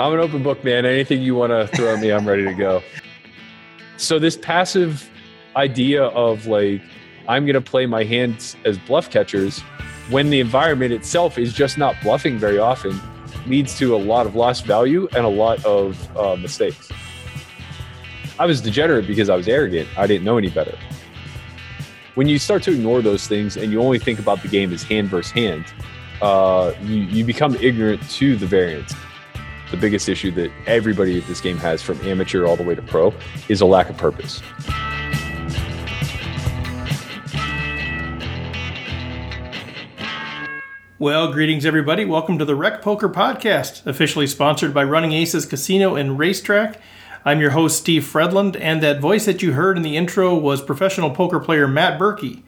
I'm an open book, man. Anything you want to throw at me, I'm ready to go. So this passive idea of like I'm going to play my hands as bluff catchers when the environment itself is just not bluffing very often leads to a lot of lost value and a lot of uh, mistakes. I was degenerate because I was arrogant. I didn't know any better. When you start to ignore those things and you only think about the game as hand versus hand, uh, you, you become ignorant to the variance the biggest issue that everybody at this game has from amateur all the way to pro is a lack of purpose. Well, greetings everybody. Welcome to the Rec Poker Podcast, officially sponsored by Running Aces Casino and Racetrack. I'm your host, Steve Fredlund, and that voice that you heard in the intro was professional poker player Matt Berkey.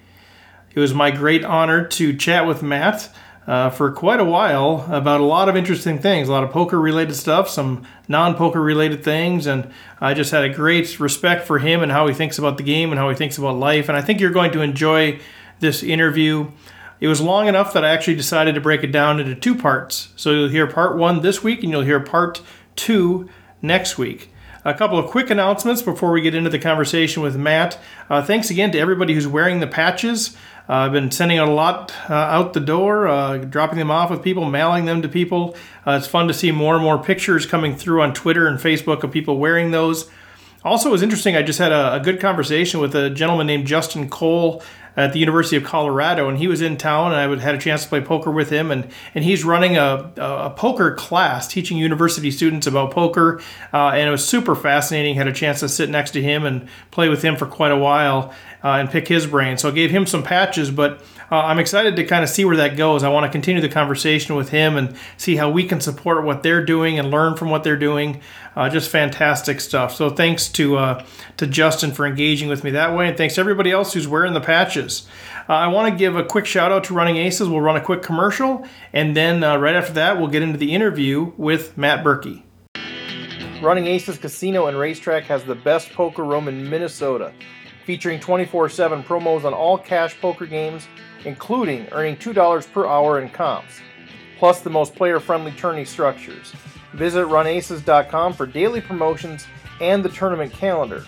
It was my great honor to chat with Matt uh, for quite a while about a lot of interesting things, a lot of poker related stuff, some non poker related things, and I just had a great respect for him and how he thinks about the game and how he thinks about life. And I think you're going to enjoy this interview. It was long enough that I actually decided to break it down into two parts. So you'll hear part one this week and you'll hear part two next week. A couple of quick announcements before we get into the conversation with Matt. Uh, thanks again to everybody who's wearing the patches. Uh, I've been sending out a lot uh, out the door, uh, dropping them off with people, mailing them to people. Uh, it's fun to see more and more pictures coming through on Twitter and Facebook of people wearing those. Also, it was interesting. I just had a, a good conversation with a gentleman named Justin Cole at the University of Colorado, and he was in town, and I had a chance to play poker with him, and and he's running a, a poker class, teaching university students about poker, uh, and it was super fascinating. Had a chance to sit next to him and play with him for quite a while uh, and pick his brain. So I gave him some patches, but uh, I'm excited to kind of see where that goes. I want to continue the conversation with him and see how we can support what they're doing and learn from what they're doing. Uh, just fantastic stuff. So thanks to uh, to Justin for engaging with me that way, and thanks to everybody else who's wearing the patches. Uh, I want to give a quick shout out to Running Aces. We'll run a quick commercial, and then uh, right after that, we'll get into the interview with Matt Berkey. Running Aces Casino and Racetrack has the best poker room in Minnesota, featuring 24 7 promos on all cash poker games, including earning $2 per hour in comps, plus the most player friendly tourney structures. Visit runaces.com for daily promotions and the tournament calendar.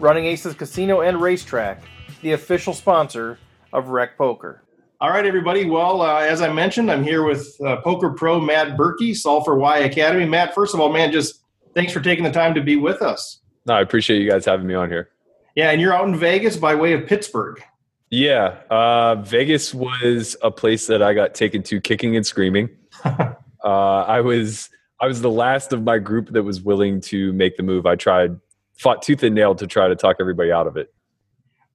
Running Aces Casino and Racetrack, the official sponsor of Rec Poker. All right, everybody. Well, uh, as I mentioned, I'm here with uh, Poker Pro Matt Berkey, Solve for Why Academy. Matt, first of all, man, just thanks for taking the time to be with us. No, I appreciate you guys having me on here. Yeah, and you're out in Vegas by way of Pittsburgh. Yeah, uh, Vegas was a place that I got taken to kicking and screaming. uh, I was I was the last of my group that was willing to make the move. I tried, fought tooth and nail to try to talk everybody out of it.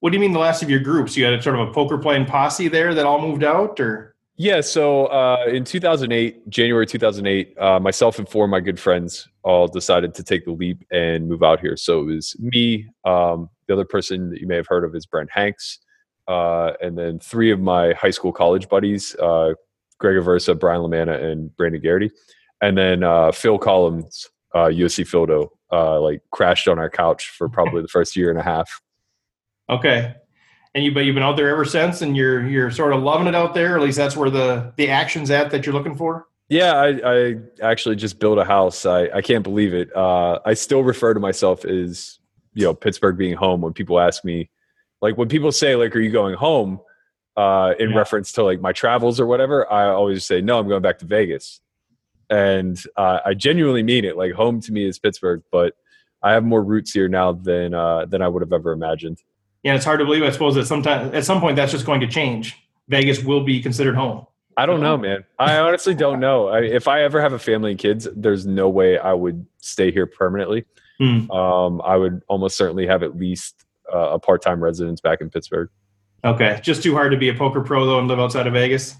What do you mean the last of your groups? You had a sort of a poker playing posse there that all moved out, or? Yeah, so uh, in 2008, January 2008, uh, myself and four of my good friends all decided to take the leap and move out here. So it was me, um, the other person that you may have heard of is Brent Hanks, uh, and then three of my high school college buddies, uh, Greg Aversa, Brian Lamanna, and Brandon Garrity and then uh, Phil Collins, uh, USCphildo, uh, like crashed on our couch for probably the first year and a half. Okay, and you but you've been out there ever since, and you're you're sort of loving it out there. At least that's where the the action's at that you're looking for. Yeah, I, I actually just built a house. I, I can't believe it. Uh, I still refer to myself as you know Pittsburgh being home when people ask me, like when people say like, "Are you going home?" Uh, in yeah. reference to like my travels or whatever, I always say, "No, I'm going back to Vegas." and uh, I genuinely mean it. Like home to me is Pittsburgh, but I have more roots here now than uh, than I would have ever imagined. Yeah, it's hard to believe. I suppose that sometime at some point that's just going to change. Vegas will be considered home. I don't know, man. I honestly don't know. I, if I ever have a family and kids, there's no way I would stay here permanently. Mm. Um, I would almost certainly have at least uh, a part-time residence back in Pittsburgh. Okay, just too hard to be a poker pro though and live outside of Vegas.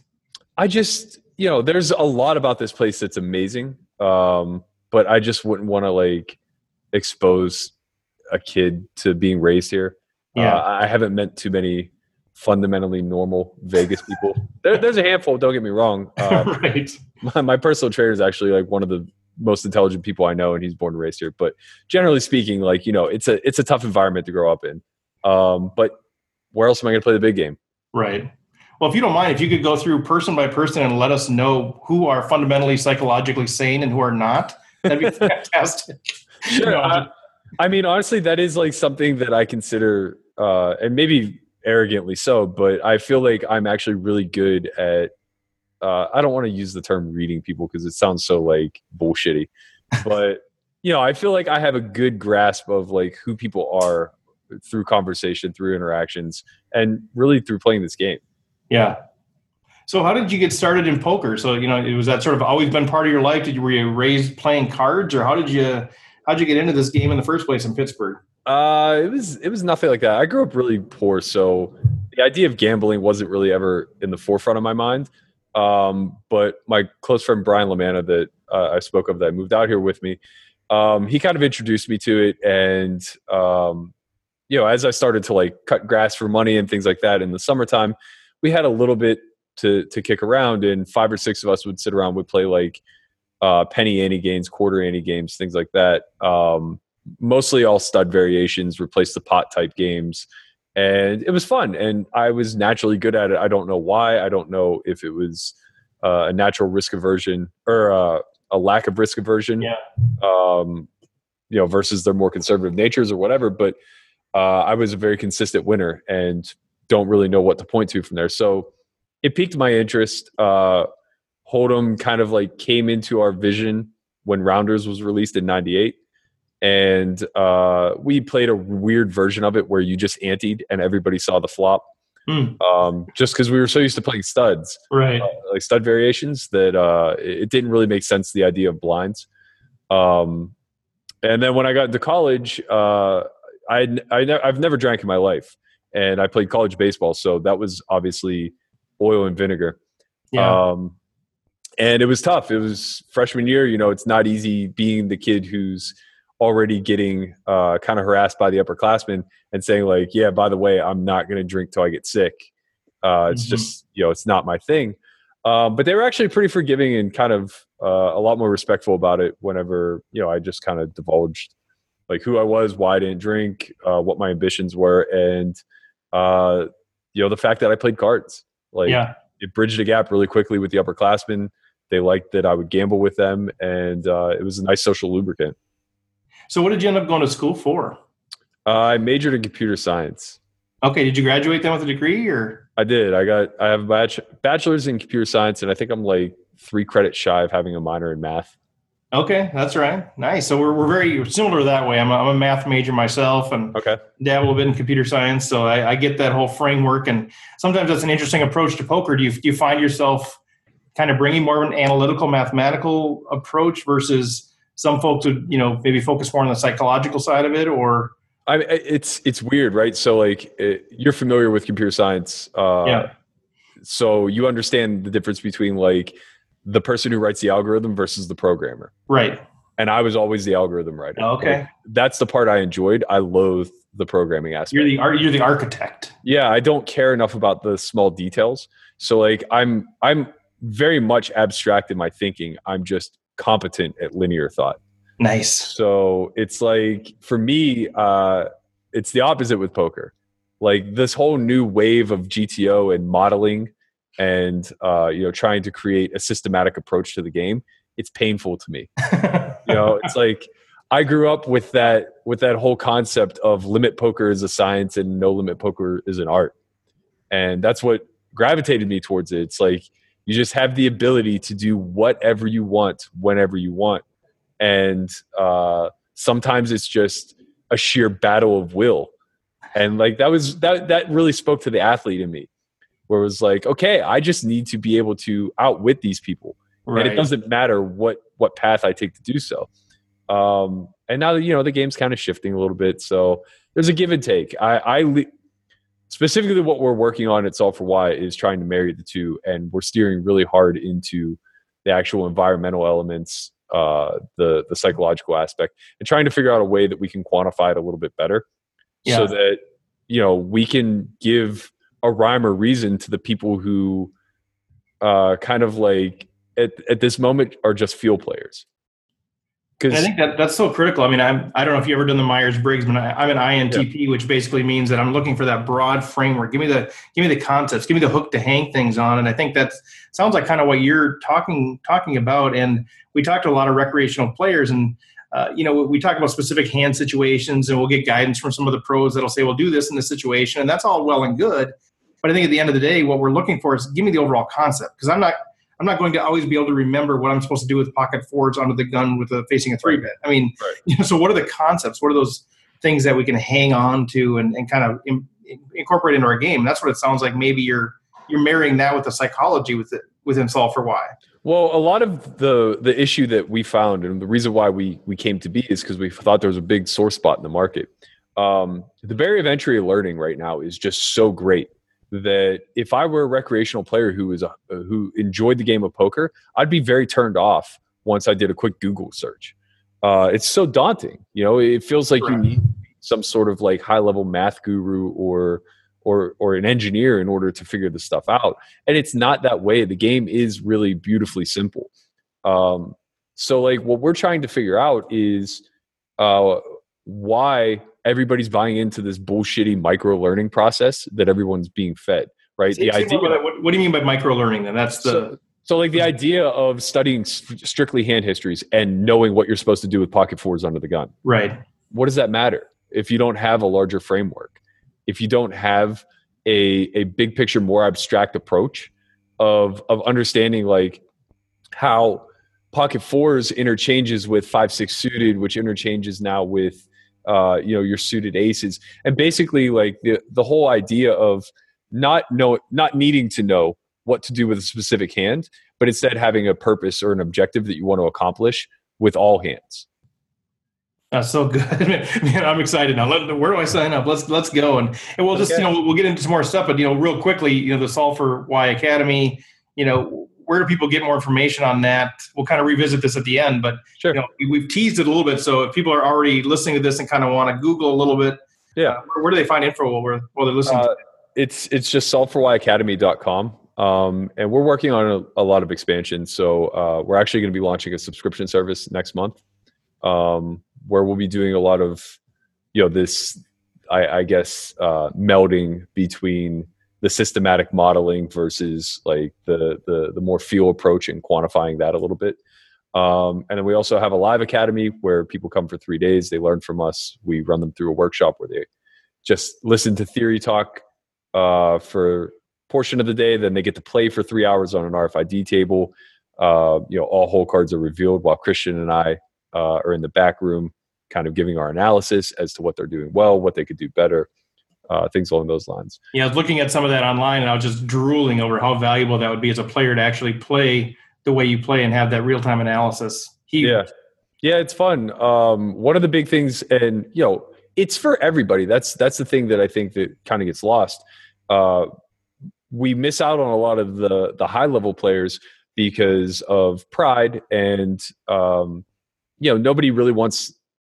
I just you know, there's a lot about this place that's amazing. Um, but I just wouldn't want to like expose a kid to being raised here. Yeah. Uh, I haven't met too many fundamentally normal Vegas people. there, there's a handful. Don't get me wrong. Uh, right. My, my personal trainer is actually like one of the most intelligent people I know, and he's born and raised here. But generally speaking, like you know, it's a it's a tough environment to grow up in. Um, but where else am I going to play the big game? Right. Well, if you don't mind, if you could go through person by person and let us know who are fundamentally psychologically sane and who are not, That'd be fantastic. Sure. I, I mean, honestly, that is like something that I consider, uh, and maybe arrogantly so, but I feel like I'm actually really good at. Uh, I don't want to use the term reading people because it sounds so like bullshitty, but you know, I feel like I have a good grasp of like who people are through conversation, through interactions, and really through playing this game. Yeah. So how did you get started in poker? So you know, was that sort of always been part of your life? Did you were you raised playing cards, or how did you how did you get into this game in the first place in Pittsburgh? Uh, it was it was nothing like that. I grew up really poor, so the idea of gambling wasn't really ever in the forefront of my mind. Um, but my close friend Brian Lamanna, that uh, I spoke of, that moved out here with me, um, he kind of introduced me to it, and um, you know, as I started to like cut grass for money and things like that in the summertime, we had a little bit to to kick around, and five or six of us would sit around, would play like uh, penny ante games, quarter ante games, things like that. Um, mostly all stud variations, replace the pot type games, and it was fun. And I was naturally good at it. I don't know why. I don't know if it was uh, a natural risk aversion or uh, a lack of risk aversion. Yeah. Um, you know, versus their more conservative natures or whatever. But uh, I was a very consistent winner and don't really know what to point to from there. So it piqued my interest. Uh, Hold'em kind of like came into our vision when Rounders was released in '98, and uh, we played a weird version of it where you just anteed and everybody saw the flop. Hmm. Um, just because we were so used to playing studs, Right. uh, like stud variations, that uh, it it didn't really make sense the idea of blinds. Um, and then when I got into college, uh, I I ne- I've never drank in my life, and I played college baseball, so that was obviously oil and vinegar. Yeah. Um, and it was tough. It was freshman year. You know, it's not easy being the kid who's already getting uh, kind of harassed by the upperclassmen and saying like, "Yeah, by the way, I'm not going to drink till I get sick." Uh, it's Mhm. just you know, it's not my thing. Um, but they were actually pretty forgiving and kind of uh, a lot more respectful about it. Whenever you know, I just kind of divulged like who I was, why I didn't drink, uh, what my ambitions were, and uh, you know, the fact that I played cards. Like, yeah. it bridged a gap really quickly with the upperclassmen. They liked that I would gamble with them, and uh, it was a nice social lubricant. So what did you end up going to school for? Uh, I majored in computer science. Okay. Did you graduate then with a degree or? I did. I got. I have a bachelor's in computer science, and I think I'm like three credits shy of having a minor in math. Okay, that's right. Nice. So we're, we're very similar that way. I'm a, I'm a math major myself and Okay. dabble a bit in computer science. So I, I get that whole framework. And sometimes that's an interesting approach to poker. Do you, do you find yourself kind of bringing more of an analytical, mathematical approach versus some folks would, you know, maybe focus more on the psychological side of it or? I it's it's weird, right? So like, it, you're familiar with computer science. Uh, Yeah. So you understand the difference between like the person who writes the algorithm versus the programmer. Right. And I was always the algorithm writer. Okay. Like, that's the part I enjoyed. I loathe the programming aspect. You're the, ar- you're the architect. yeah i don't care enough about the small details so like i'm i'm very much abstract in my thinking i'm just competent at linear thought. Nice. so it's like for me uh it's the opposite with poker. Like this whole new wave of gto and modeling and uh you know trying to create a systematic approach to the game it's painful to me. You know it's like i grew up with that with that whole concept of limit poker is a science and no limit poker is an art. And that's what gravitated me towards it. It's like you just have the ability to do whatever you want whenever you want and uh sometimes it's just a sheer battle of will and like that was that that really spoke to the athlete in me where it was like okay i just need to be able to outwit these people right. and it doesn't matter what what path I take to do so. Um, and now that you know the game's kind of shifting a little bit, so there's a give and take. I, I specifically what we're working on at Solve for Why is trying to marry the two, and we're steering really hard into the actual environmental elements, uh, the the psychological aspect, and trying to figure out a way that we can quantify it a little bit better, so that you know we can give a rhyme or reason to the people who uh, kind of like at, at this moment are just field players. Because I think that that's so critical. I mean, I'm I don't know if you ever done the Myers Briggs, but I, am an INTP, yeah. which basically means that I'm looking for that broad framework. Give me the give me the concepts, give me the hook to hang things on, and I think that sounds like kind of what you're talking talking about. And we talked to a lot of recreational players, and uh, you know, we talk about specific hand situations, and we'll get guidance from some of the pros that'll say, "Well, do this in this situation," and that's all well and good. But I think at the end of the day, what we're looking for is give me the overall concept because I'm not I'm not going to always be able to remember what I'm supposed to do with pocket fours under the gun with a facing a three bet. I mean, right. you know, so what are the concepts? What are those things that we can hang on to and, and kind of in, incorporate into our game? That's what it sounds like. Maybe you're you're marrying that with the psychology with it within Solve for Why. Well, a lot of the the issue that we found and the reason why we we came to be is because we thought there was a big sore spot in the market. Um, the barrier of entry learning right now is just so great that if I were a recreational player who was a, who enjoyed the game of poker, I'd be very turned off once I did a quick Google search. Uh, it's so daunting, you know. It feels like right. you need some sort of like high level math guru or or or an engineer in order to figure this stuff out. And it's not that way. The game is really beautifully simple. Um, so like what we're trying to figure out is uh, why everybody's buying into this bullshitty micro learning process that everyone's being fed, right? the idea. What, what, do you mean by micro learning? Then that's the. So, so, like the idea of studying strictly hand histories and knowing what you're supposed to do with pocket fours under the gun. Right. What does that matter if you don't have a larger framework? If you don't have a a big picture, more abstract approach of of understanding like how pocket fours interchanges with five six suited, which interchanges now with uh, you know your suited aces and basically like the the whole idea of not know not needing to know what to do with a specific hand but instead having a purpose or an objective that you want to accomplish with all hands that's so good, man. I'm excited now. Let, where do I sign up? Let's let's go and and we'll just okay. you know we'll get into some more stuff, but you know real quickly, you know the Solve for Why Academy, you know where do people get more information on that? We'll kind of revisit this at the end, but sure. you know, we've teased it a little bit. So if people are already listening to this and kind of want to Google a little bit, yeah, uh, where, where, do they find info while, while they're listening? Uh, it's it's just solveforwhyacademy.com. Um, and we're working on a, a lot of expansion. So uh, we're actually going to be launching a subscription service next month, um, where we'll be doing a lot of, you know, this, I, I guess, uh, melding between the systematic modeling versus like the the the more feel approach and quantifying that a little bit. Um, and then we also have a live academy where people come for three days. They learn from us. We run them through a workshop where they just listen to theory talk uh, for portion of the day. Then they get to play for three hours on an RFID table. Uh, you know, all hole cards are revealed while Christian and I uh, are in the back room, kind of giving our analysis as to what they're doing well, what they could do better uh, things along those lines. Yeah, I was looking at some of that online, and I was just drooling over how valuable that would be as a player to actually play the way you play and have that real time analysis. He, yeah, yeah, it's fun. Um, one of the big things, and you know, it's for everybody. That's that's the thing that I think that kind of gets lost. Uh, we miss out on a lot of the the high level players because of pride and um, you know nobody really wants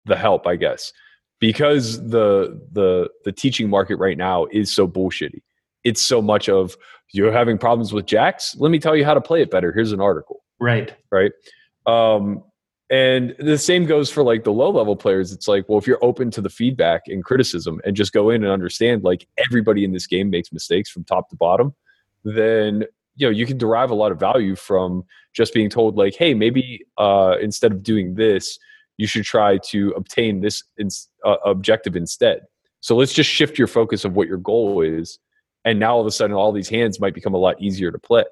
the help. I guess because the the the teaching market right now is so bullshitty. It's so much of you're having problems with jacks. Let me tell you how to play it better. Here's an article. Right. Right. Um, and the same goes for like the low level players. It's like, well, if you're open to the feedback and criticism and just go in and understand like everybody in this game makes mistakes from top to bottom, then you know you can derive a lot of value from just being told like, hey, maybe uh, instead of doing this, you should try to obtain this in, uh, objective instead. So let's just shift your focus of what your goal is, and now all of a sudden, all these hands might become a lot easier to play.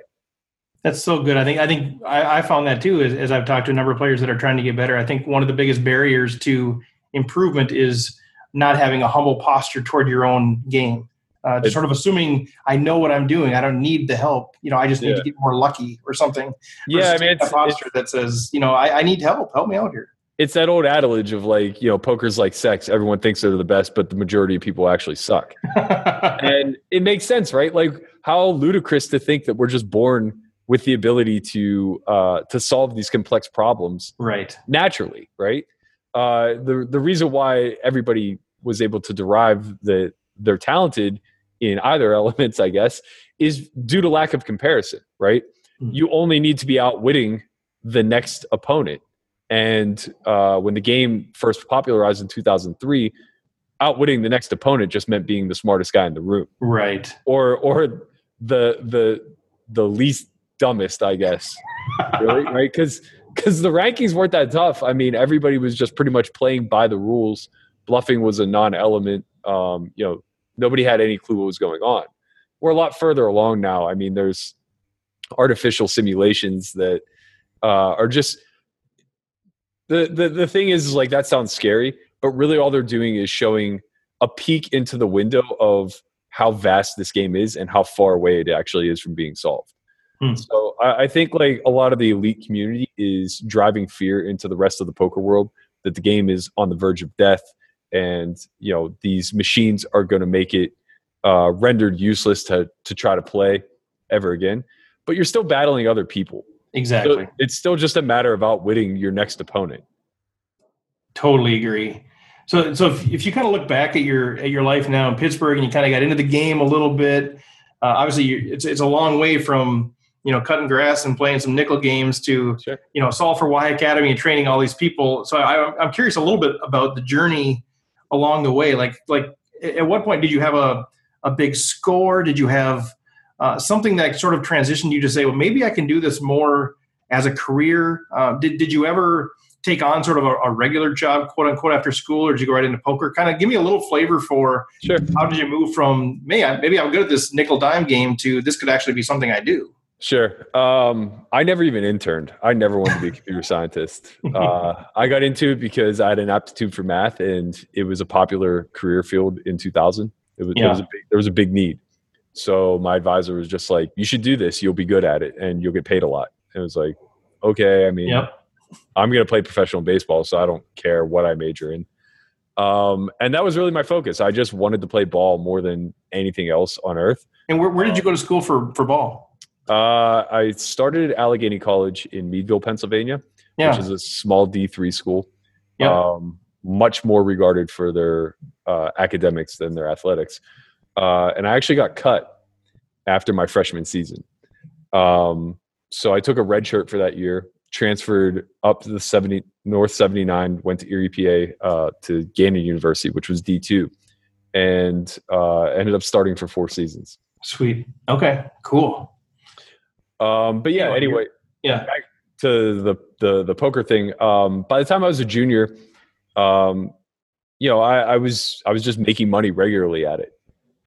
That's so good. I think I think I, I found that too as, as, I've talked to a number of players that are trying to get better. I think one of the biggest barriers to improvement is not having a humble posture toward your own game. Uh, just sort of assuming I know what I'm doing. I don't need the help. You know, I just need yeah. to get more lucky or something. Yeah, I mean, it's, a posture it's, that says, you know, I, I need help. Help me out here it's that old adage of like you know poker's like sex everyone thinks they're the best but the majority of people actually suck. And it makes sense right? Like how ludicrous to think that we're just born with the ability to uh to solve these complex problems right. naturally right? Uh the the reason why everybody was able to derive that they're talented in either elements i guess is due to lack of comparison right? Mm-hmm. you only need to be outwitting the next opponent And uh, when the game first popularized in 2003, outwitting the next opponent just meant being the smartest guy in the room, Right. or or the the the least dumbest, I guess. Really, right? Because because the rankings weren't that tough. I mean, everybody was just pretty much playing by the rules. Bluffing was a non-element. Um, you know, nobody had any clue what was going on. We're a lot further along now. I mean, there's artificial simulations that uh, are just the, the the thing is like that sounds scary, but really all they're doing is showing a peek into the window of how vast this game is and how far away it actually is from being solved. Hmm. So I, I think like a lot of the elite community is driving fear into the rest of the poker world that the game is on the verge of death, and you know these machines are going to make it uh, rendered useless to to try to play ever again. But you're still battling other people. Exactly. So it's still just a matter of outwitting your next opponent. Totally agree. So, so if, if you kind of look back at your at your life now in Pittsburgh, and you kind of got into the game a little bit, uh, obviously you, it's it's a long way from you know cutting grass and playing some nickel games to Sure. you know Solve for Why Academy and training all these people. So I, I'm curious a little bit about the journey along the way. Like like at what point did you have a a big score? Did you have uh, something that sort of transitioned you to say, well, maybe I can do this more as a career? Uh, did did you ever take on sort of a, a regular job, quote unquote, after school, or did you go right into poker? Kind of give me a little flavor for Sure. how did you move from I, maybe I'm good at this nickel dime game to this could actually be something I do. Sure. Um, I never even interned. I never wanted to be a computer scientist. Uh, I got into it because I had an aptitude for math, and it was a popular career field in 2000. It was, Yeah. there, was a big, there was a big need. So my advisor was just like, "You should do this. You'll be good at it, and you'll get paid a lot." And it was like, "Okay." I mean, Yep. I'm going to play professional baseball, so I don't care what I major in. Um, and that was really my focus. I just wanted to play ball more than anything else on earth. And where, where did you go to school for for ball? Uh, I started at Allegheny College in Meadville, Pennsylvania, Yeah. which is a small D3 school. Yep. Um, much more regarded for their uh, academics than their athletics. Uh, and I actually got cut after my freshman season. Um, so I took a red shirt for that year, transferred up to the 70 North 79, went to Erie, PA, uh, to Gannon University, which was D2, and uh, ended up starting for four seasons. Sweet. Okay. Cool. Um, but yeah, Yeah, anyway, Yeah. to the the the poker thing. Um, by the time I was a junior, um, you know, I, I was I was just making money regularly at it,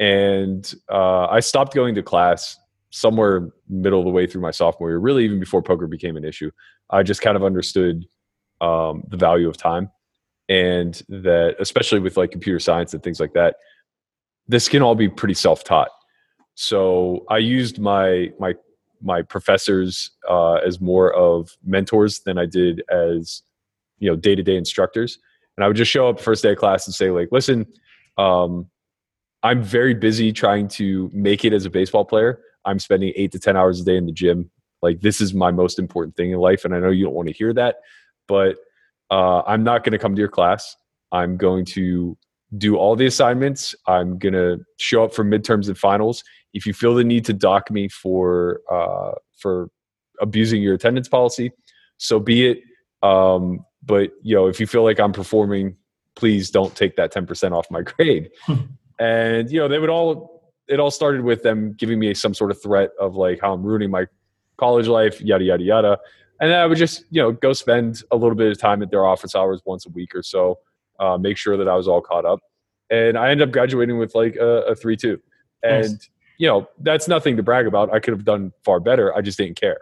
and uh, I stopped going to class somewhere middle of the way through my sophomore year. Really, even before poker became an issue, I just kind of understood um, the value of time, and that especially with like computer science and things like that, this can all be pretty self taught. So I used my my my professors uh, as more of mentors than I did as you know day to day instructors. And I would just show up first day of class and say like, listen, um, I'm very busy trying to make it as a baseball player. I'm spending eight to ten hours a day in the gym. Like this is my most important thing in life, and I know you don't want to hear that, but uh, I'm not going to come to your class. I'm going to do all the assignments. I'm going to show up for midterms and finals if you feel the need to dock me for uh, for abusing your attendance policy, so be it. Um, but you know, if you feel like I'm performing, please don't take that 10% off my grade. and you know, they would all. It all started with them giving me some sort of threat of like how I'm ruining my college life, yada yada yada. And then I would just you know go spend a little bit of time at their office hours once a week or so, uh, make sure that I was all caught up. And I ended up graduating with like a, a three two. And Nice. you know that's nothing to brag about. I could have done far better. I just didn't care.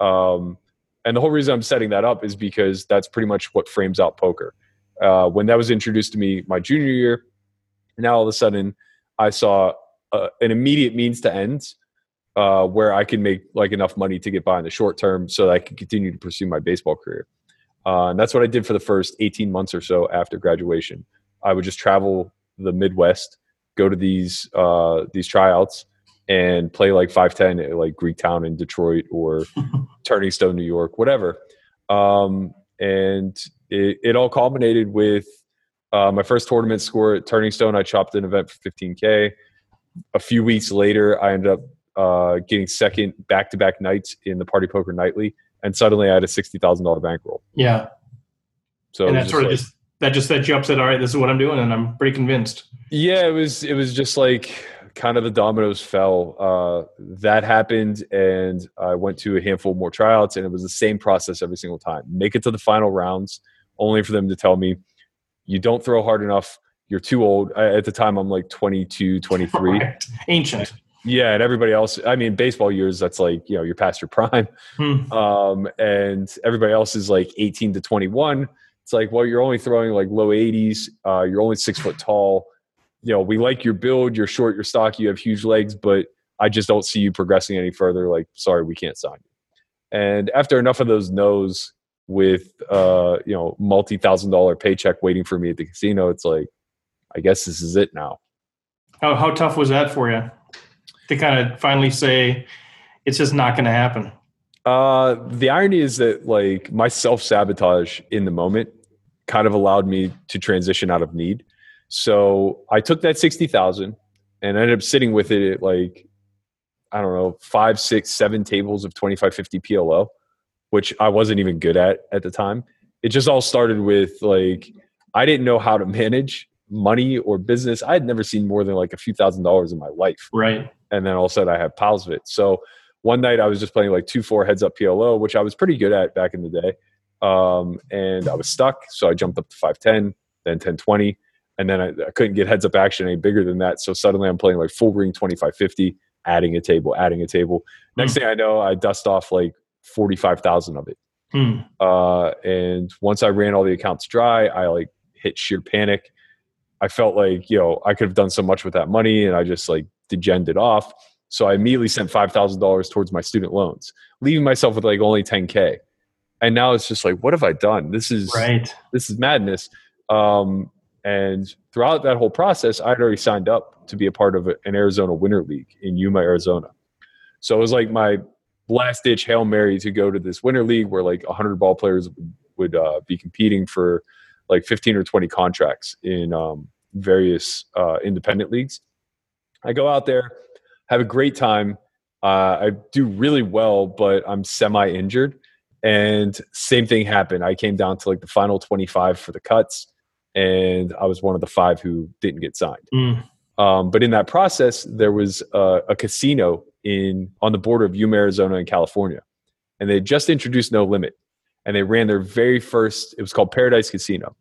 Um, and the whole reason I'm setting that up is because that's pretty much what frames out poker. Uh, when that was introduced to me my junior year, now all of a sudden I saw uh, an immediate means to ends uh, where I can make like enough money to get by in the short term so that I can continue to pursue my baseball career. Uh, and that's what I did for the first 18 months or so after graduation. I would just travel the Midwest, go to these uh, these tryouts, and play like 510 at like Greektown in Detroit or Turning Stone, New York, whatever. Um, and it, it all culminated with uh, my first tournament score at Turning Stone. I chopped an event for 15K. A few weeks later, I ended up uh, getting second back to back nights in the Party Poker Nightly. And suddenly I had a $60,000 bankroll. Yeah. So and that sort of like, just that just set you up. Said, "All right, this is what I'm doing," and I'm pretty convinced. Yeah, it was. It was just like kind of the dominoes fell. Uh, that happened, and I went to a handful more tryouts, and it was the same process every single time. Make it to the final rounds, only for them to tell me, "You don't throw hard enough. You're too old." I, at the time, I'm like 22, 23, right. ancient. Yeah, and everybody else. I mean, baseball years. That's like you know you're past your prime, hmm. um, and everybody else is like 18 to 21. It's like, well, you're only throwing like low 80s. Uh, you're only six foot tall you know, we like your build, you're short, you're stocky, you have huge legs, but I just don't see you progressing any further. Like, sorry, we can't sign you. And after enough of those no's with uh, you know, multi thousand dollar paycheck waiting for me at the casino, it's like, I guess this is it now. How how tough was that for you? To kind of finally say it's just not gonna happen. Uh the irony is that like my self sabotage in the moment kind of allowed me to transition out of need so I took that 60,000 and ended up sitting with it at like, I don't know, five, six, seven tables of 2550 PLO, which I wasn't even good at at the time. It just all started with like, I didn't know how to manage money or business. I had never seen more than like a few thousand dollars in my life. Right. And then all of a sudden I have piles of it. So one night I was just playing like two, four heads up PLO, which I was pretty good at back in the day. Um, and I was stuck. So I jumped up to 510, then 1020 and then I, I, couldn't get heads up action any bigger than that. So suddenly I'm playing like full ring 2550, adding a table, adding a table. Next mm. thing I know, I dust off like 45,000 of it. Mm. Uh, and once I ran all the accounts dry, I like hit sheer panic. I felt like, you know, I could have done so much with that money and I just like degened off. So I immediately sent $5,000 towards my student loans, leaving myself with like only 10K. And now it's just like, what have I done? This is, right. this is madness. Um, and throughout that whole process, I'd already signed up to be a part of an Arizona Winter League in Yuma, Arizona. So it was like my last ditch Hail Mary to go to this Winter League where like 100 ball players would uh, be competing for like 15 or 20 contracts in um, various uh, independent leagues. I go out there, have a great time. Uh, I do really well, but I'm semi injured. And same thing happened. I came down to like the final 25 for the cuts and I was one of the five who didn't get signed. Mm. Um, but in that process, there was a, a, casino in on the border of Yuma, Arizona, and California, and they just introduced No Limit, and they ran their very first. It was called Paradise Casino.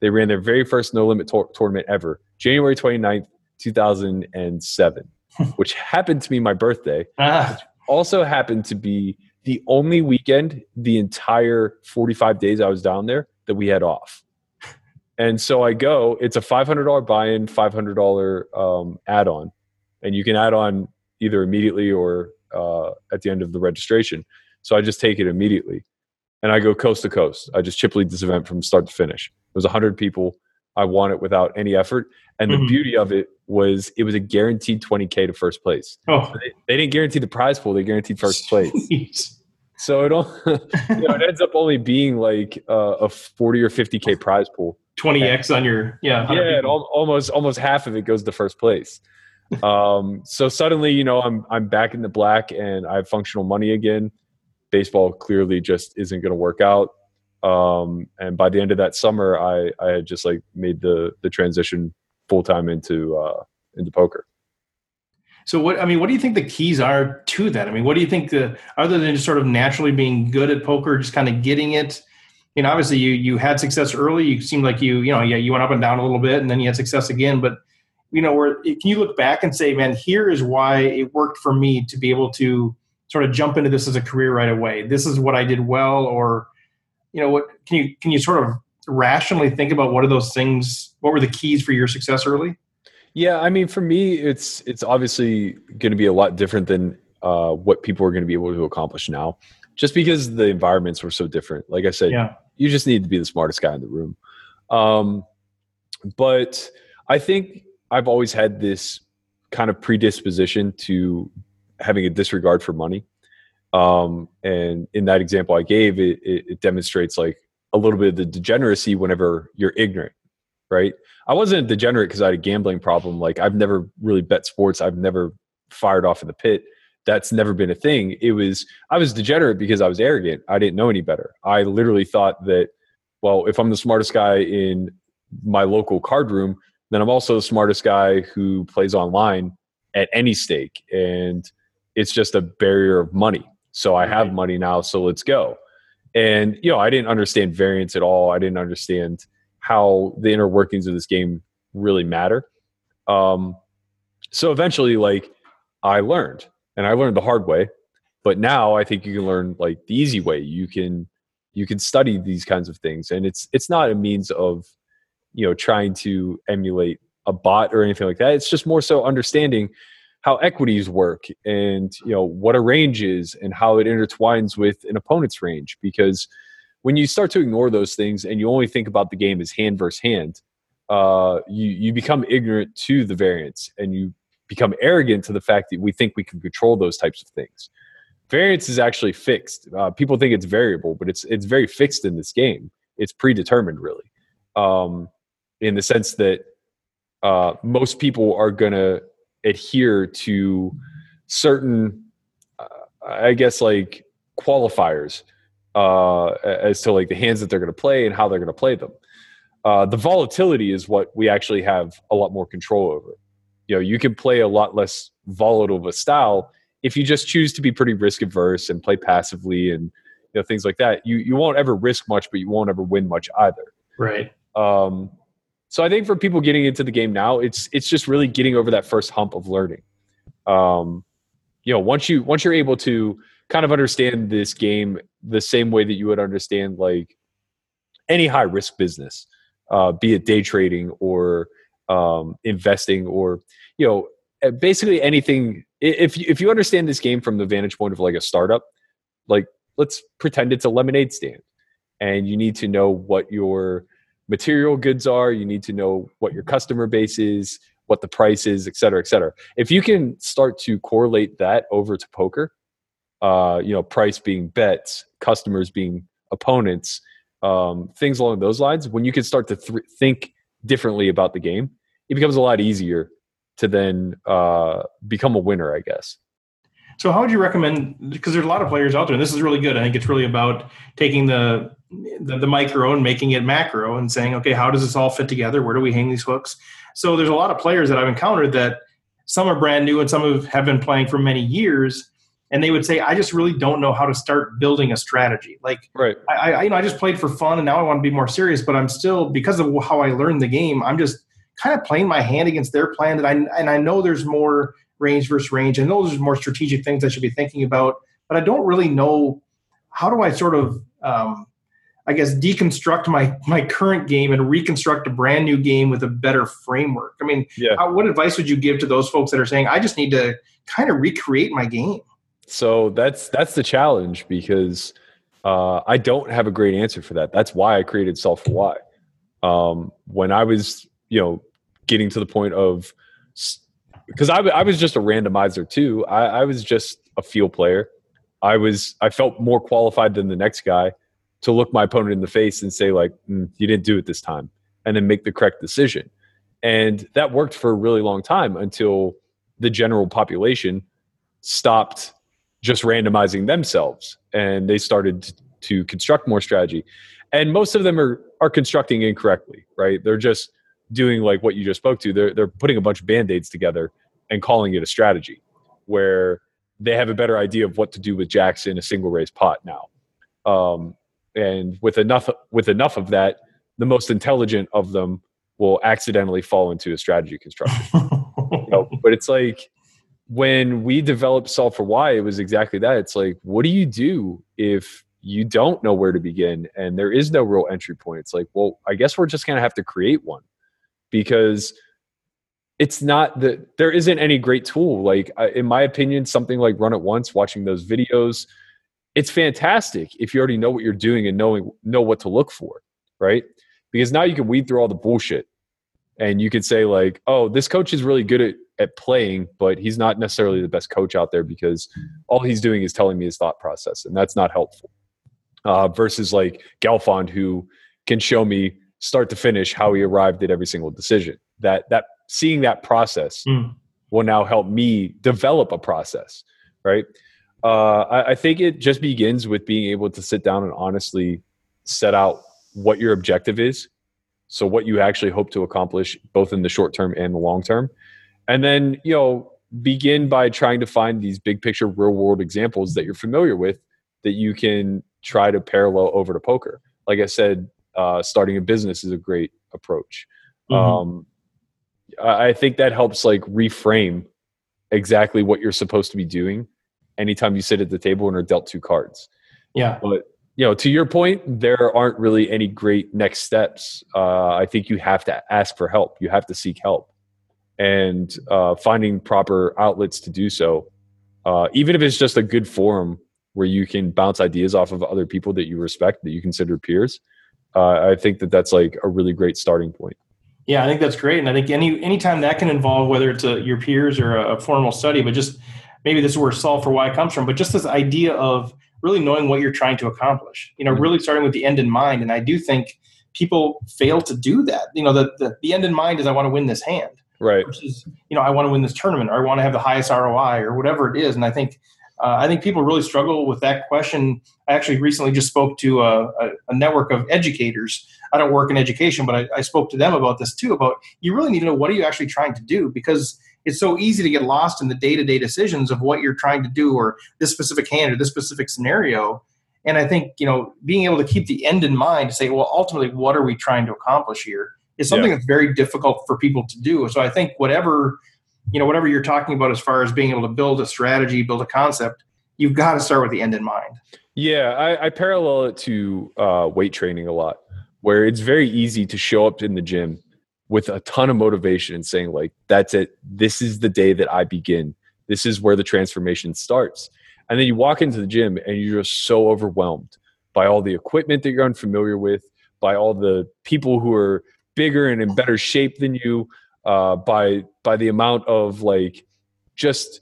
They ran their very first No Limit tor- tournament ever, January 29th, 2007, which happened to be my birthday. Ah. also happened to be the only weekend the entire 45 days I was down there that we had off. And so I go, it's a $500 buy in, $500 um, add on. And you can add on either immediately or uh, at the end of the registration. So I just take it immediately. And I go coast to coast. I just chip lead this event from start to finish. It was 100 people. I won it without any effort. And mm-hmm. the beauty of it was it was a guaranteed 20K to first place. Oh. They, they, didn't guarantee the prize pool, they guaranteed first place. So it, all, you know, it ends up only being like uh, a 40 or 50K prize pool. 20x on your yeah yeah and almost almost half of it goes to first place um, so suddenly you know i'm i'm back in the black and i have functional money again baseball clearly just isn't going to work out um, and by the end of that summer i i had just like made the the transition full time into uh into poker so what I mean, what do you think the keys are to that? I mean, what do you think the other than just sort of naturally being good at poker, just kind of getting it, you know, obviously you you had success early. You seemed like you you know yeah you went up and down a little bit, and then you had success again. But you know, where can you look back and say, man, here is why it worked for me to be able to sort of jump into this as a career right away. This is what I did well, or you know, what can you can you sort of rationally think about what are those things? What were the keys for your success early? Yeah, I mean, for me, it's it's obviously going to be a lot different than uh, what people are going to be able to accomplish now just because the environments were so different. Like I said, yeah. you just need to be the smartest guy in the room. Um, but I think I've always had this kind of predisposition to having a disregard for money. Um, and in that example I gave, it, it, it demonstrates like a little bit of the degeneracy whenever you're ignorant, right? I wasn't a degenerate because I had a gambling problem. Like I've never really bet sports. I've never fired off in the pit that's never been a thing. It was I was degenerate because I was arrogant. I didn't know any better. I literally thought that well, if I'm the smartest guy in my local card room, then I'm also the smartest guy who plays online at any stake. And it's just a barrier of money. So I have money now, so let's go. And you know, I didn't understand variance at all. I didn't understand how the inner workings of this game really matter. Um, so eventually, like I learned, and I learned the hard way. But now I think you can learn like the easy way. You can you can study these kinds of things, and it's it's not a means of you know trying to emulate a bot or anything like that. It's just more so understanding how equities work and you know what a range is and how it intertwines with an opponent's range. Because when you start to ignore those things and you only think about the game as hand versus hand uh, you you become ignorant to the variance and you become arrogant to the fact that we think we can control those types of things. Variance is actually fixed. Uh, people think it's variable but it's it's very fixed in this game. It's predetermined really. Um, in the sense that uh, most people are going to adhere to certain uh, i guess like qualifiers uh, as to like the hands that they're going to play and how they're going to play them. Uh, the volatility is what we actually have a lot more control over. You know you can play a lot less volatile of a style if you just choose to be pretty risk averse and play passively and you know things like that. You you won't ever risk much but you won't ever win much either. Right. Um so I think for people getting into the game now, it's it's just really getting over that first hump of learning. Um, you know, once you once you're able to kind of understand this game the same way that you would understand like any high risk business, uh, be it day trading or um, investing or you know eh, basically anything. If if you understand this game from the vantage point of like a startup, like let's pretend it's a lemonade stand, and you need to know what your material goods are you need to know what your customer base is what the price is et cetera et cetera. If you can start to correlate that over to poker uh, you know price being bets customers being opponents um, things along those lines when you can start to th- think differently about the game it becomes a lot easier to then uh, become a winner i guess. So how would you recommend because there's a lot of players out there and this is really good i think it's really about taking the the, the micro and making it macro and saying, okay, how does this all fit together? Where do we hang these hooks? So there's a lot of players that I've encountered that some are brand new and some have been playing for many years. And they would say, I just really don't know how to start building a strategy. Like, right. I, I, you know, I just played for fun and now I want to be more serious, but I'm still, because of how I learned the game, I'm just kind of playing my hand against their plan. And I, and I know there's more range versus range. I know there's more strategic things I should be thinking about, but I don't really know how do I sort of um, I guess deconstruct my my current game and reconstruct a brand new game with a better framework. I mean, yeah. how, what advice would you give to those folks that are saying I just need to kind of recreate my game? So that's that's the challenge because uh, I don't have a great answer for that. That's why I created for Why. Um, when I was, you know, getting to the point of because I, I was just a randomizer too. I, I was just a field player. I was I felt more qualified than the next guy to look my opponent in the face and say like mm, you didn't do it this time and then make the correct decision. And that worked for a really long time until the general population stopped just randomizing themselves and they started to construct more strategy. And most of them are are constructing incorrectly right? They're just doing like what you just spoke to. They're, they're putting a bunch of band-aids together and calling it a strategy where they have a better idea of what to do with jacks in a single raise pot now. Um, and with enough with enough of that the most intelligent of them will accidentally fall into a strategy construction. You know, but it's like when we developed solve for why it was exactly that. It's like what do you do if you don't know where to begin and there is no real entry point? It's like well i guess we're just going to have to create one because it's not that there isn't any great tool. Like in my opinion something like run it once watching those videos it's fantastic if you already know what you're doing and knowing know what to look for, right? Because now you can weed through all the bullshit and you could say like, "Oh, this coach is really good at at playing, but he's not necessarily the best coach out there because all he's doing is telling me his thought process, and that's not helpful." Uh, versus like Galfond, who can show me start to finish how he arrived at every single decision. That that seeing that process mm. will now help me develop a process, right? Uh, I, I think it just begins with being able to sit down and honestly set out what your objective is. So what you actually hope to accomplish both in the short term and the long term. And then, you know, begin by trying to find these big picture real world examples that you're familiar with that you can try to parallel over to poker. Like I said, uh, starting a business is a great approach. Mm-hmm. Um, I think that helps like reframe exactly what you're supposed to be doing anytime you sit at the table and are dealt two cards. Yeah. But you know, to your point, there aren't really any great next steps. Uh, I think you have to ask for help. You have to seek help, and uh, finding proper outlets to do so, uh, even if it's just a good forum where you can bounce ideas off of other people that you respect, that you consider peers. Uh, I think that that's like a really great starting point. Yeah, I think that's great, and I think any anytime that can involve whether it's a, your peers or a, a formal study, but just maybe this is where solve for why comes from, but just this idea of really knowing what you're trying to accomplish. You know, mm-hmm. really starting with the end in mind, and I do think people fail to do that. You know, the the, the end in mind is I want to win this hand, right? Which Is, you know, I want to win this tournament, or I want to have the highest ROI, or whatever it is, and I think. Uh, I think people really struggle with that question. I actually recently just spoke to a, a, a network of educators I don't work in education, but I, I spoke to them about this too. About you really need to know what are you actually trying to do because it's so easy to get lost in the day-to-day decisions of what you're trying to do or this specific hand or this specific scenario. And i think you know being able to keep the end in mind to say well ultimately what are we trying to accomplish here is something yeah. that's very difficult for people to do. So i think whatever you know whatever you're talking about as far as being able to build a strategy build a concept you've got to start with the end in mind. Yeah i, I parallel it to uh, weight training a lot where it's very easy to show up in the gym with a ton of motivation and saying like that's it. This is the day that i begin. This is where the transformation starts. And then you walk into the gym and you're just so overwhelmed by all the equipment that you're unfamiliar with by all the people who are bigger and in better shape than you uh, by by the amount of like just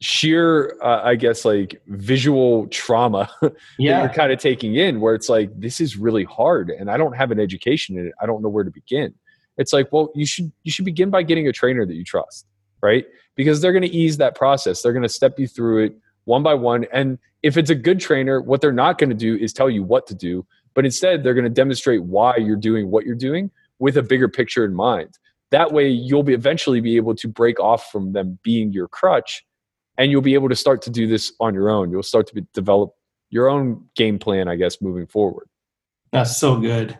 sheer uh, i guess like visual trauma yeah. that you're kind of taking in where it's like this is really hard and i don't have an education in it. I don't know where to begin it's like well you should you should begin by getting a trainer that you trust right? Because they're going to ease that process. They're going to step you through it one by one. And if it's a good trainer what they're not going to do is tell you what to do but instead they're going to demonstrate why you're doing what you're doing with a bigger picture in mind. That way you'll be eventually be able to break off from them being your crutch and you'll be able to start to do this on your own. You'll start to be, develop your own game plan i guess moving forward. That's so good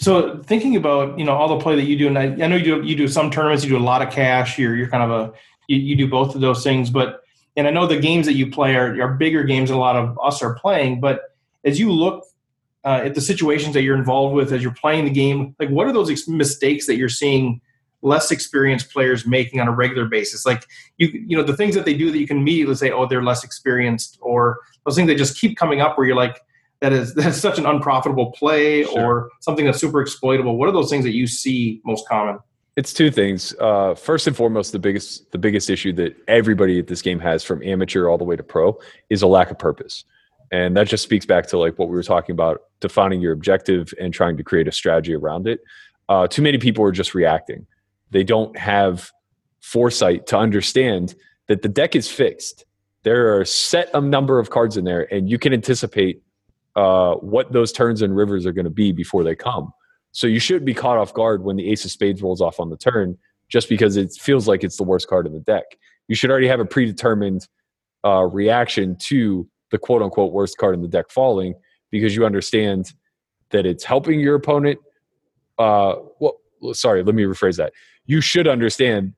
so thinking about you know all the play that you do, and I, I know you do you do some tournaments, you do a lot of cash. You're you're kind of a you, you do both of those things, but and I know the games that you play are, are bigger games than a lot of us are playing. But as you look uh, at the situations that you're involved with as you're playing the game, like what are those ex- mistakes that you're seeing less experienced players making on a regular basis? Like you you know the things that they do that you can immediately say, oh, they're less experienced, or those things that just keep coming up where you're like that is that's such an unprofitable play sure. or something that's super exploitable what are those things that you see most common? It's two things. Uh, first and foremost the biggest the biggest issue that everybody at this game has from amateur all the way to pro is a lack of purpose. And that just speaks back to like what we were talking about defining your objective and trying to create a strategy around it. Uh, too many people are just reacting. They don't have foresight to understand that the deck is fixed. There are a set a number of cards in there and you can anticipate uh, what those turns and rivers are going to be before they come. So you should be caught off guard when the ace of spades rolls off on the turn, just because it feels like it's the worst card in the deck. You should already have a predetermined uh, reaction to the quote unquote worst card in the deck falling because you understand that it's helping your opponent. Uh, well, sorry, let me rephrase that. You should understand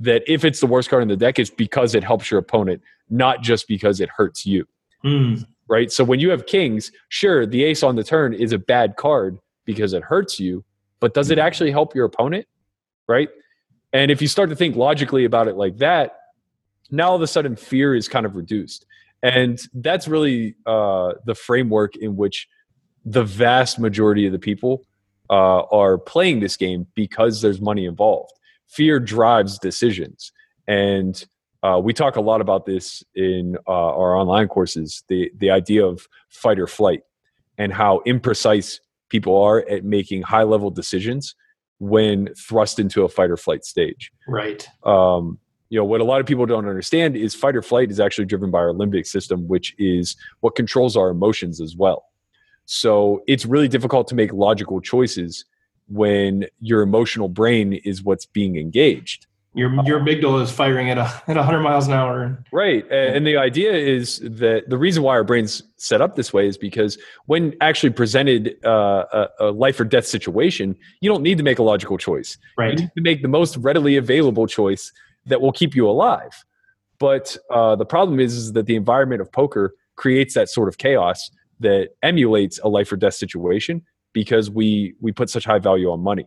that if it's the worst card in the deck, it's because it helps your opponent, not just because it hurts you. Mm right? So when you have kings, sure, the ace on the turn is a bad card because it hurts you, but does it mm-hmm. actually help your opponent, right? And if you start to think logically about it like that, now all of a sudden fear is kind of reduced. And that's really uh, the framework in which the vast majority of the people uh, are playing this game because there's money involved. Fear drives decisions. And uh, we talk a lot about this in uh, our online courses the, the idea of fight or flight and how imprecise people are at making high level decisions when thrust into a fight or flight stage. Right. Um, you know, what a lot of people don't understand is fight or flight is actually driven by our limbic system, which is what controls our emotions as well. So it's really difficult to make logical choices when your emotional brain is what's being engaged. Your your amygdala is firing at a, at 100 miles an hour. Right, and the idea is that the reason why our brains set up this way is because when actually presented uh, a, a, life or death situation, you don't need to make a logical choice. Right, you need to make the most readily available choice that will keep you alive. But uh, the problem is, is that the environment of poker creates that sort of chaos that emulates a life or death situation because we we put such high value on money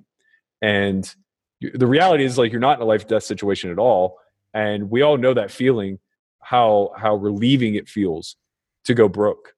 and the reality is like you're not in a life death situation at all and we all know that feeling how how relieving it feels to go broke.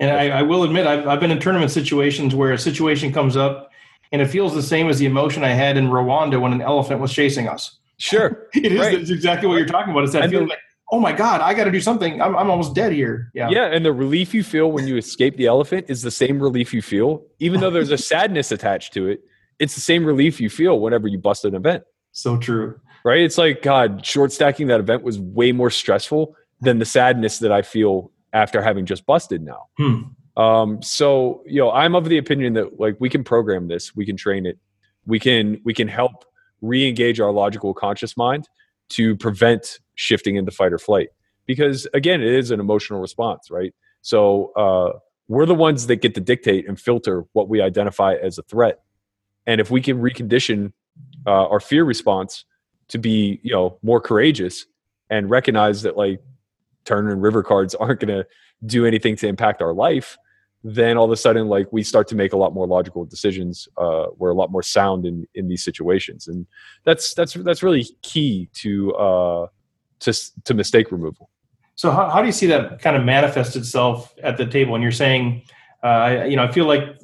And I, I will admit I've, I've been in tournament situations where a situation comes up and it feels the same as the emotion i had in rwanda when an elephant was chasing us. Sure. It is right. exactly what you're talking about it's that feeling like oh my god i got to do something. I'm, I'm almost dead here. Yeah. Yeah and the relief you feel when you escape the elephant is the same relief you feel even though there's a sadness attached to it it's the same relief you feel whenever you bust an event. So true. Right? It's like god short stacking that event was way more stressful than the sadness that i feel after having just busted now. Hmm. um, so you know i'm of the opinion that like we can program this we can train it we can we can help re-engage our logical conscious mind to prevent shifting into fight or flight. Because again it is an emotional response right? So uh, we're the ones that get to dictate and filter what we identify as a threat and if we can recondition uh, our fear response to be you know more courageous and recognize that like turn and river cards aren't going to do anything to impact our life then all of a sudden like we start to make a lot more logical decisions uh, we're a lot more sound in in these situations. And that's that's that's really key to uh to to mistake removal. So how, how do you see that kind of manifest itself at the table? And you're saying uh, you know i feel like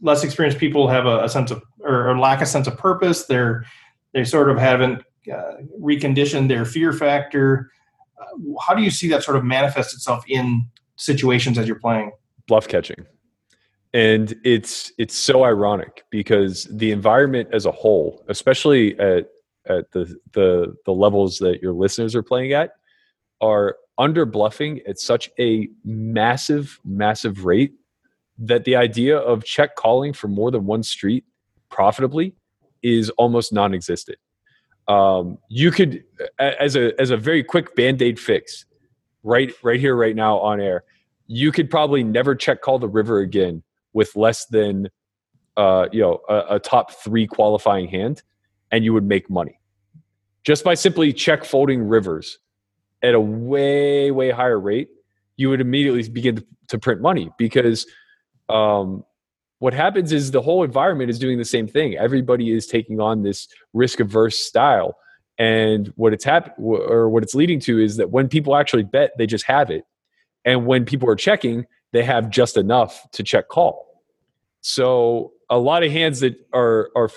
less experienced people have a, a sense of or, or, lack a sense of purpose. They're they sort of haven't uh, reconditioned their fear factor. Uh, how do you see that sort of manifest itself in situations as you're playing? Bluff catching. And it's it's so ironic because the environment as a whole especially at at the the the levels that your listeners are playing at are under bluffing at such a massive massive rate that the idea of check calling for more than one street profitably is almost non-existent um, you could as a as a very quick band-aid fix right right here right now on air you could probably never check call the river again with less than uh, you know a, a, top three qualifying hand, and you would make money just by simply check folding rivers at a way way higher rate. You would immediately begin to, to print money because um, what happens is the whole environment is doing the same thing. Everybody is taking on this risk averse style. And what it's hap- or what it's leading to is that when people actually bet, they just have it and when people are checking, they have just enough to check call. So a lot of hands that are are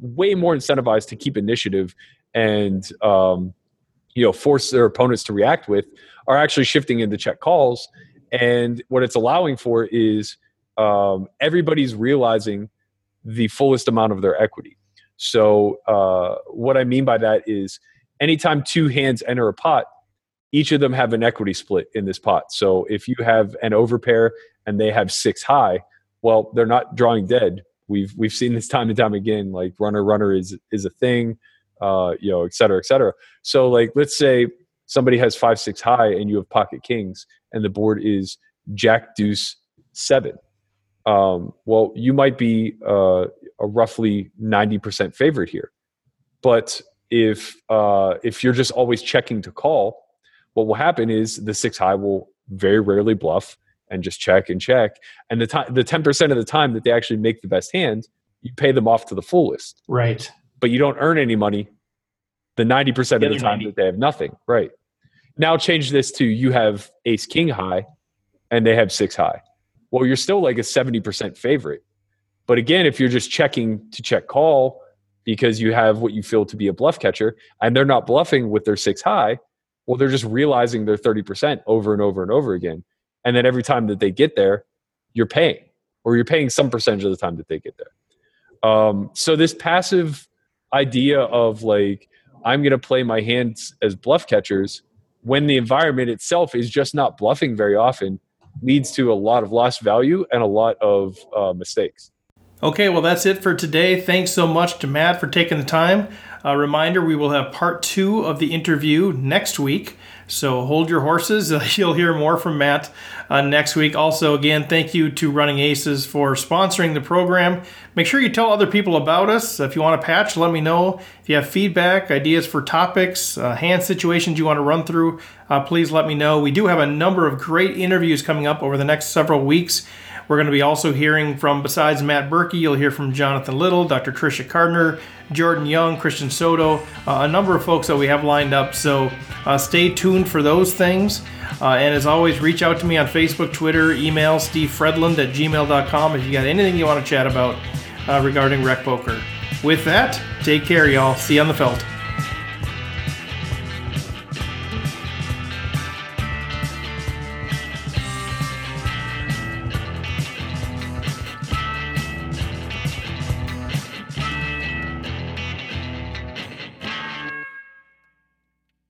way more incentivized to keep initiative and um, you know force their opponents to react with are actually shifting into check calls. And what it's allowing for is um, everybody's realizing the fullest amount of their equity. So uh, what I mean by that is anytime two hands enter a pot, each of them have an equity split in this pot. So if you have an overpair and they have six high, well, they're not drawing dead. We've we've seen this time and time again. Like runner runner is is a thing, uh, you know, et cetera, et cetera. So like let's say somebody has five six high and you have pocket kings and the board is jack deuce seven. Um, well, you might be uh, a roughly ninety percent favorite here, but if uh, if you're just always checking to call what will happen is the six high will very rarely bluff and just check and check. And the time, the ten percent of the time that they actually make the best hand, you pay them off to the fullest. Right. But you don't earn any money the ninety percent of the time 90. that they have nothing. Right. Now change this to you have ace king high, and they have six high. Well, you're still like a seventy percent favorite. But again, if you're just checking to check call because you have what you feel to be a bluff catcher, and they're not bluffing with their six high, well, they're just realizing they're 30% over and over and over again. And then every time that they get there, you're paying, or you're paying some percentage of the time that they get there. Um, so this passive idea of like, I'm going to play my hands as bluff catchers when the environment itself is just not bluffing very often leads to a lot of lost value and a lot of uh, mistakes. Okay, well, that's it for today. Thanks so much to Matt for taking the time. A reminder we will have part two of the interview next week. So hold your horses. You'll hear more from Matt uh, next week. Also, again, thank you to Running Aces for sponsoring the program. Make sure you tell other people about us. If you want a patch, let me know. If you have feedback, ideas for topics, uh, hand situations you want to run through, uh, please let me know. We do have a number of great interviews coming up over the next several weeks. We're going to be also hearing from, besides Matt Berkey, you'll hear from Jonathan Little, Dr. Tricia Cardner, Jordan Young, Christian Soto, uh, a number of folks that we have lined up. So uh, stay tuned for those things. Uh, and as always, reach out to me on Facebook, Twitter, email, stevefredlund at gmail.com if you got anything you want to chat about uh, regarding rec poker. With that, take care, y'all. See you on the felt.